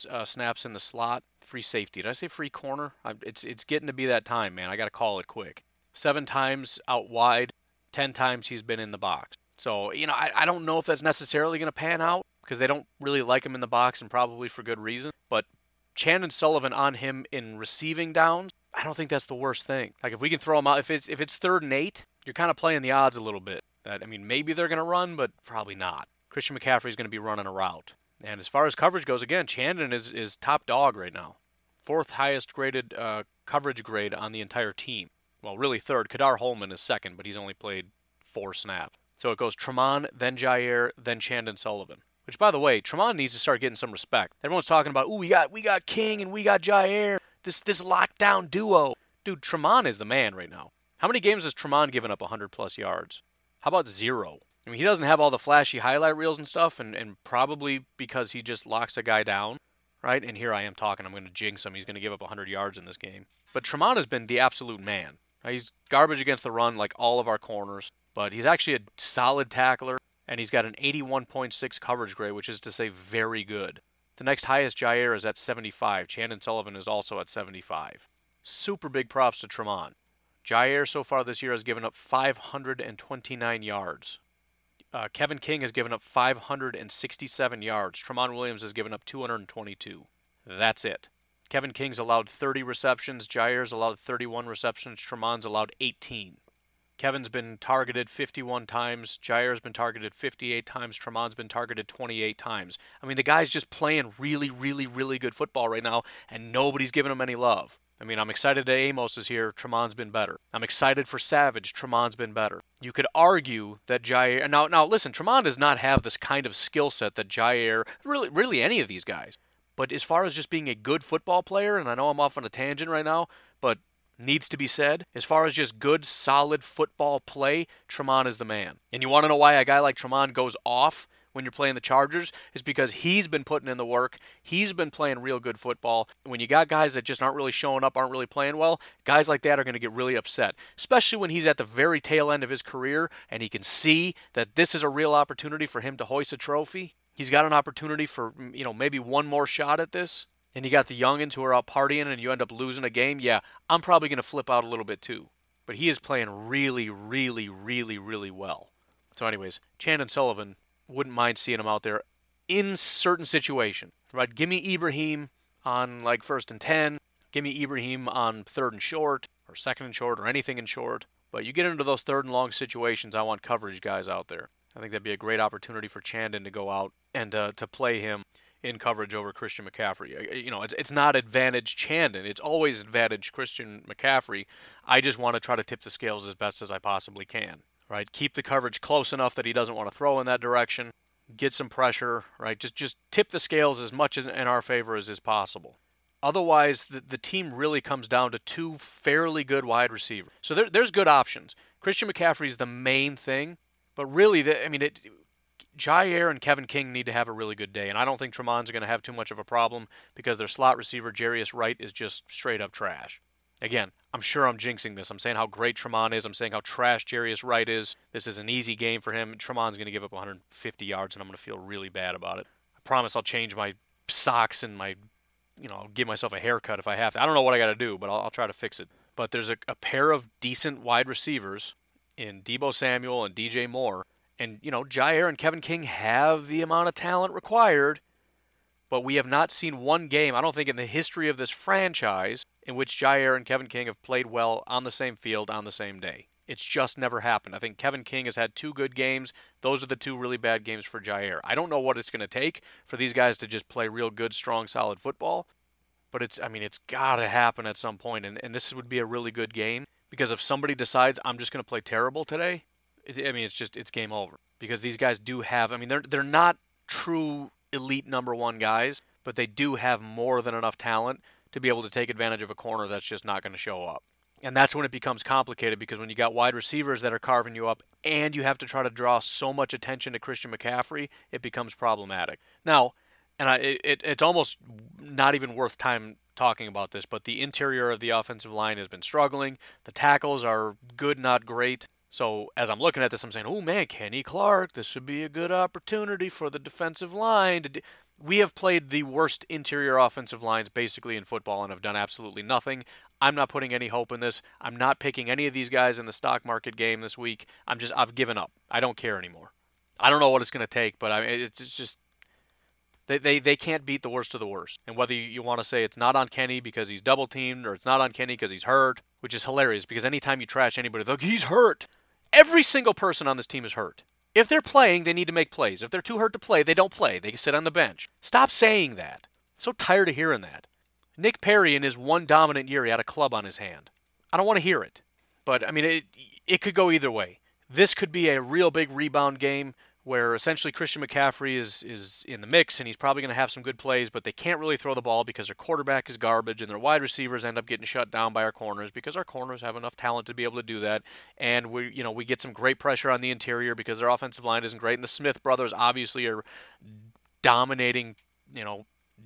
uh, snaps in the slot. Free safety. Did I say free corner? I, it's it's getting to be that time, man. I got to call it quick seven times out wide, 10 times he's been in the box. So, you know, I, I don't know if that's necessarily going to pan out because they don't really like him in the box and probably for good reason. But Chandon Sullivan on him in receiving downs, I don't think that's the worst thing. Like if we can throw him out, if it's if it's third and eight, you're kind of playing the odds a little bit. That I mean, maybe they're going to run, but probably not. Christian McCaffrey is going to be running a route. And as far as coverage goes, again, Chandon is is top dog right now, fourth highest graded uh, coverage grade on the entire team well, really third. Ka'dar Hollman is second, but he's only played four snaps. So it goes Tramon, then Jair, then Chandon Sullivan. Which, by the way, Tramon needs to start getting some respect. Everyone's talking about, ooh, we got we got King and we got Jair. This this lockdown duo. Dude, Tramon is the man right now. How many games has Tramon given up 100 plus yards? How about zero? I mean, he doesn't have all the flashy highlight reels and stuff, and, and probably because he just locks a guy down, right? And here I am talking, I'm going to jinx him. He's going to give up 100 yards in this game. But Tramon has been the absolute man. He's garbage against the run like all of our corners, but he's actually a solid tackler, and he's got an 81.6 coverage grade, which is to say very good. The next highest Jair is at 75. Chandon Sullivan is also at 75. Super big props to Tramon. Jair so far this year has given up 529 yards. Uh, Kevin King has given up 567 yards. Tramon Williams has given up 222. That's it. Kevin King's allowed 30 receptions. Jair's allowed 31 receptions. Tramon's allowed 18. Kevin's been targeted 51 times. Jair's been targeted 58 times. Tramon's been targeted 28 times. I mean, the guy's just playing really, really, really good football right now, and nobody's giving him any love. I mean, I'm excited that Amos is here. Tramon's been better. I'm excited for Savage. Tramon's been better. You could argue that Jair. Now, now listen. Tramon does not have this kind of skill set that Jair, Really, really, any of these guys. But as far as just being a good football player, and I know I'm off on a tangent right now, but needs to be said, as far as just good, solid football play, Tramon is the man. And you want to know why a guy like Tramon goes off when you're playing the Chargers is because he's been putting in the work. He's been playing real good football. When you got guys that just aren't really showing up, aren't really playing well, guys like that are going to get really upset, especially when he's at the very tail end of his career and he can see that this is a real opportunity for him to hoist a trophy he's got an opportunity for you know maybe one more shot at this and you got the youngins who are out partying and you end up losing a game yeah i'm probably going to flip out a little bit too. But he is playing really really really really well. So anyways chandon sullivan wouldn't mind seeing him out there in certain situations. Right give me Ibraheim on like first and 10 give me Ibraheim on third and short or second and short or anything in short. But you get into those third and long situations i want coverage guys out there. I think that'd be a great opportunity for Chandon to go out and uh, to play him in coverage over Christian McCaffrey. You know, it's, it's not advantage Chandon. It's always advantage Christian McCaffrey. I just want to try to tip the scales as best as I possibly can, right? Keep the coverage close enough that he doesn't want to throw in that direction. Get some pressure, right? Just just tip the scales as much as in our favor as is possible. Otherwise, the, the team really comes down to two fairly good wide receivers. So there, there's good options. Christian McCaffrey is the main thing, but really, the, I mean, it, Jaire and Kevin King need to have a really good day, and I don't think Tramon's going to have too much of a problem because their slot receiver Jarius Wright is just straight up trash. Again, I'm sure I'm jinxing this. I'm saying how great Tramon is. I'm saying how trash Jarius Wright is. This is an easy game for him. Tramon's going to give up 150 yards, and I'm going to feel really bad about it. I promise I'll change my socks and my you know, I'll give myself a haircut if I have to. I don't know what I got to do, but I'll, I'll, try to fix it. But there's a, a pair of decent wide receivers in Deebo Samuel and DJ Moore. And, you know, Jair and Kevin King have the amount of talent required, but we have not seen one game, I don't think, in the history of this franchise in which Jair and Kevin King have played well on the same field on the same day. It's just never happened. I think Kevin King has had two good games. Those are the two really bad games for Jair. I don't know what it's going to take for these guys to just play real good, strong, solid football, but it's I mean it's got to happen at some point, and and this would be a really good game because if somebody decides I'm just going to play terrible today, it, I mean it's just it's game over because these guys do have I mean they're they're not true elite number one guys, but they do have more than enough talent to be able to take advantage of a corner that's just not going to show up. And that's when it becomes complicated because when you got wide receivers that are carving you up and you have to try to draw so much attention to Christian McCaffrey, it becomes problematic. Now, and I, it, it's almost not even worth time talking about this, but the interior of the offensive line has been struggling. The tackles are good, not great. So as I'm looking at this, I'm saying, oh man, Kenny Clark, this would be a good opportunity for the defensive line. We have played the worst interior offensive lines basically in football and have done absolutely nothing. I'm not putting any hope in this. I'm not picking any of these guys in the stock market game this week. I'm just, I've given up. I don't care anymore. I don't know what it's going to take, but I, it's just they, they, they can't beat the worst of the worst. And whether you, want to say it's not on Kenny because he's double teamed or it's not on Kenny because he's hurt, which is hilarious because anytime you trash anybody, like, he's hurt. Every single person on this team is hurt. If they're playing, they need to make plays. If they're too hurt to play, they don't play. They can sit on the bench. Stop saying that. so tired of hearing that. Nick Perry, in his one dominant year, he had a club on his hand. I don't want to hear it. But, I mean, it, it could go either way. This could be a real big rebound game where essentially Christian McCaffrey is is in the mix and he's probably going to have some good plays, but they can't really throw the ball because their quarterback is garbage and their wide receivers end up getting shut down by our corners because our corners have enough talent to be able to do that. And we you know we get some great pressure on the interior because their offensive line isn't great and the Smith brothers obviously are dominating you know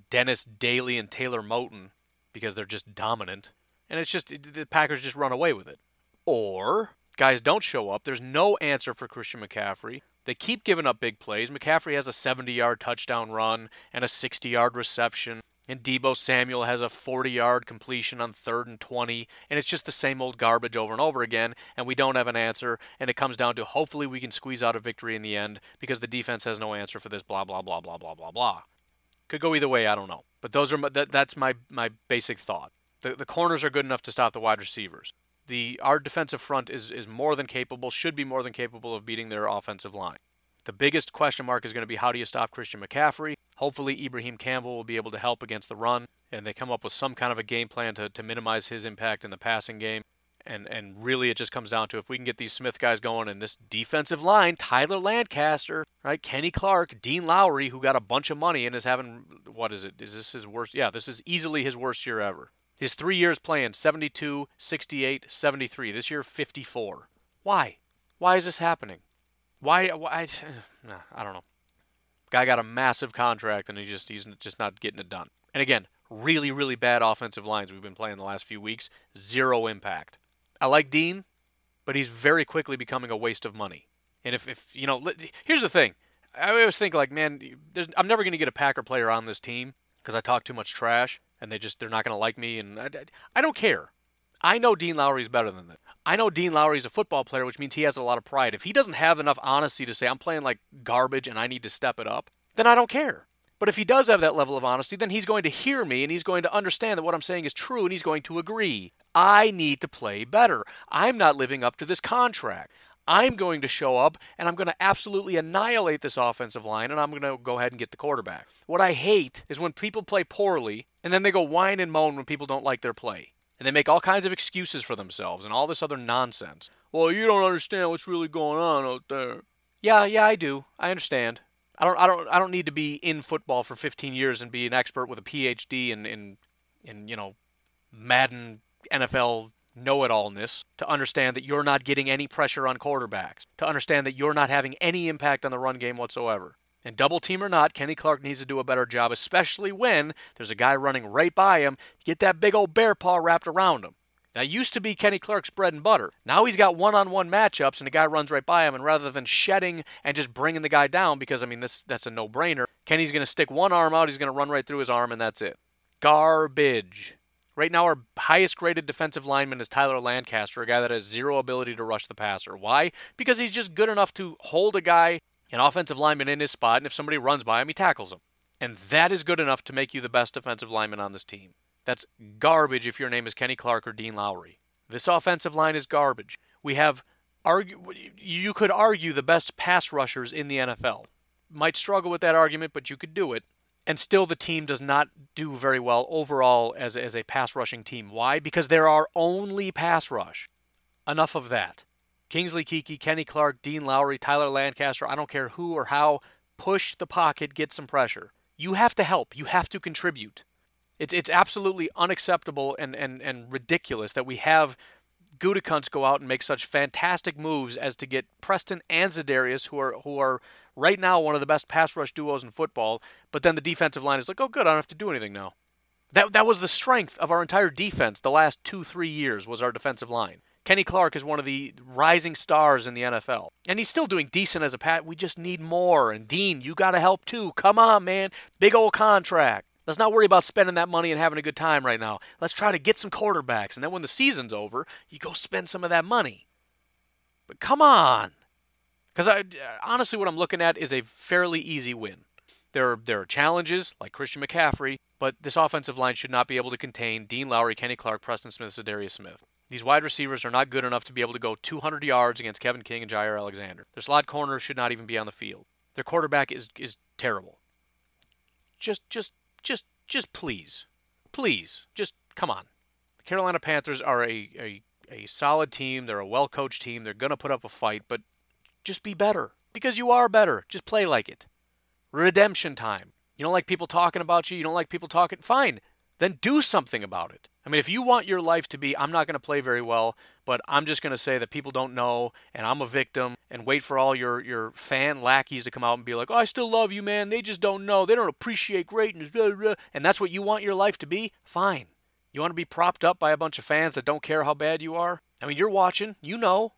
Dennis Daley and Taylor Moton because they're just dominant. And it's just the Packers just run away with it. Or guys don't show up. There's no answer for Christian McCaffrey. They keep giving up big plays. McCaffrey has a 70 yard touchdown run and a 60 yard reception. And Deebo Samuel has a 40 yard completion on third and 20. And it's just the same old garbage over and over again. And we don't have an answer. And it comes down to hopefully we can squeeze out a victory in the end because the defense has no answer for this, blah, blah, blah, blah, blah, blah, blah. Could go either way. I don't know. But those are my, that, that's my, my basic thought. The, the corners are good enough to stop the wide receivers the our defensive front is is more than capable, should be more than capable of beating their offensive line. The biggest question mark is going to be how do you stop Christian McCaffrey? Hopefully, Ibraheim Campbell will be able to help against the run, and they come up with some kind of a game plan to, to minimize his impact in the passing game. And and really, it just comes down to if we can get these Smith guys going and this defensive line, Tyler Lancaster, right, Kenny Clark, Dean Lowry, who got a bunch of money and is having what is it? Is this his worst? Yeah, this is easily his worst year ever. His three years playing 72, 68, 73. This year, 54. Why? Why is this happening? Why? why <sighs> I don't know. Guy got a massive contract and he just he's just not getting it done. And again, really really bad offensive lines we've been playing the last few weeks. Zero impact. I like Dean, but he's very quickly becoming a waste of money. And if, if you know, here's the thing. I always think like, man, I'm never going to get a Packer player on this team because I talk too much trash and they just they're not going to like me, and I, I don't care. I know Dean Lowry's better than that. I know Dean Lowry's a football player, which means he has a lot of pride. If he doesn't have enough honesty to say I'm playing like garbage and I need to step it up, then I don't care. But if he does have that level of honesty, then he's going to hear me and he's going to understand that what I'm saying is true and he's going to agree. I need to play better. I'm not living up to this contract. I'm going to show up and I'm going to absolutely annihilate this offensive line and I'm going to go ahead and get the quarterback. What I hate is when people play poorly and then they go whine and moan when people don't like their play. And they make all kinds of excuses for themselves and all this other nonsense. Well, you don't understand what's really going on out there. Yeah, yeah, I do. I understand. I don't I don't I don't need to be in football for 15 years and be an expert with a PhD in in in you know Madden NFL know-it-allness to understand that you're not getting any pressure on quarterbacks, to understand that you're not having any impact on the run game whatsoever. And double team or not, Kenny Clark needs to do a better job, especially when there's a guy running right by him. Get that big old bear paw wrapped around him. That used to be Kenny Clark's bread and butter. Now he's got one-on-one matchups, and the guy runs right by him. And rather than shedding and just bringing the guy down, because I mean this that's a no-brainer, Kenny's going to stick one arm out. He's going to run right through his arm, and that's it. Garbage. Right now, our highest graded defensive lineman is Tyler Lancaster, a guy that has zero ability to rush the passer. Why? Because he's just good enough to hold a guy, an offensive lineman, in his spot, and if somebody runs by him, he tackles him. And that is good enough to make you the best defensive lineman on this team. That's garbage if your name is Kenny Clark or Dean Lowry. This offensive line is garbage. We have argue you could argue the best pass rushers in the NFL. Might struggle with that argument, but you could do it. And still the team does not do very well overall as, as a pass rushing team. Why? Because there are only pass rush. Enough of that. Kingsley Keke, Kenny Clark, Dean Lowry, Tyler Lancaster, I don't care who or how, push the pocket, get some pressure. You have to help. You have to contribute. It's it's absolutely unacceptable and, and, and ridiculous that we have Gutekunst go out and make such fantastic moves as to get Preston and Za'Darius, who are who are right now one of the best pass rush duos in football, but then the defensive line is like, oh good, I don't have to do anything now. That that was the strength of our entire defense the last two, three years was our defensive line. Kenny Clark is one of the rising stars in the NFL. And he's still doing decent as a pat. We just need more. And Dean, you gotta help too. Come on, man. Big old contract. Let's not worry about spending that money and having a good time right now. Let's try to get some quarterbacks. And then when the season's over, you go spend some of that money. But come on. Because I honestly, what I'm looking at is a fairly easy win. There are, there are challenges like Christian McCaffrey, but this offensive line should not be able to contain Dean Lowry, Kenny Clark, Preston Smith, Za'Darius Smith. These wide receivers are not good enough to be able to go 200 yards against Kevin King and Jaire Alexander. Their slot corners should not even be on the field. Their quarterback is is terrible. Just just just just please, please, just come on. The Carolina Panthers are a, a, a solid team. They're a well coached team. They're going to put up a fight, but just be better because you are better. Just play like it. Redemption time. You don't like people talking about you. You don't like people talking. Fine. Then do something about it. I mean, if you want your life to be, I'm not going to play very well, but I'm just going to say that people don't know and I'm a victim and wait for all your, your fan lackeys to come out and be like, oh, I still love you, man. They just don't know. They don't appreciate greatness. And that's what you want your life to be? Fine. You want to be propped up by a bunch of fans that don't care how bad you are? I mean, you're watching. You know.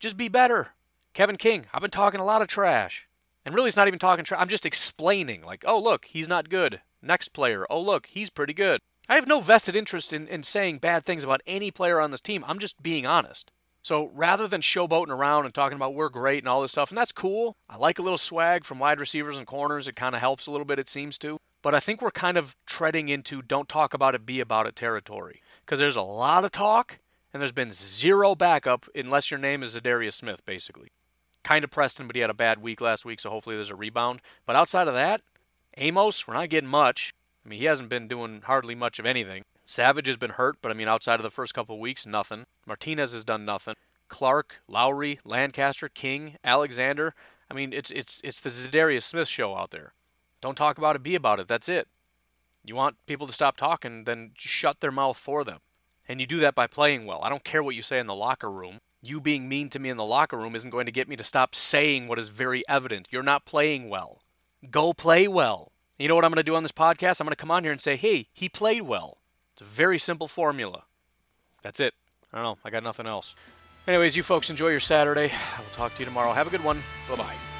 Just be better. Kevin King, I've been talking a lot of trash. And really, it's not even talking trash. I'm just explaining, like, oh, look, he's not good. Next player, oh, look, he's pretty good. I have no vested interest in, in saying bad things about any player on this team. I'm just being honest. So rather than showboating around and talking about we're great and all this stuff, and that's cool, I like a little swag from wide receivers and corners. It kind of helps a little bit, it seems to. But I think we're kind of treading into don't talk about it, be about it territory. Because there's a lot of talk, and there's been zero backup unless your name is Za'Darius Smith, basically. Kind of Preston, but he had a bad week last week, so hopefully there's a rebound. But outside of that, Amos, we're not getting much. I mean, he hasn't been doing hardly much of anything. Savage has been hurt, but I mean, outside of the first couple weeks, nothing. Martinez has done nothing. Clark, Lowry, Lancaster, King, Alexander. I mean, it's it's it's the Za'Darius Smith show out there. Don't talk about it, be about it. That's it. You want people to stop talking, then shut their mouth for them. And you do that by playing well. I don't care what you say in the locker room. You being mean to me in the locker room isn't going to get me to stop saying what is very evident. You're not playing well. Go play well. You know what I'm going to do on this podcast? I'm going to come on here and say, hey, he played well. It's a very simple formula. That's it. I don't know. I got nothing else. Anyways, you folks enjoy your Saturday. I will talk to you tomorrow. Have a good one. Bye bye.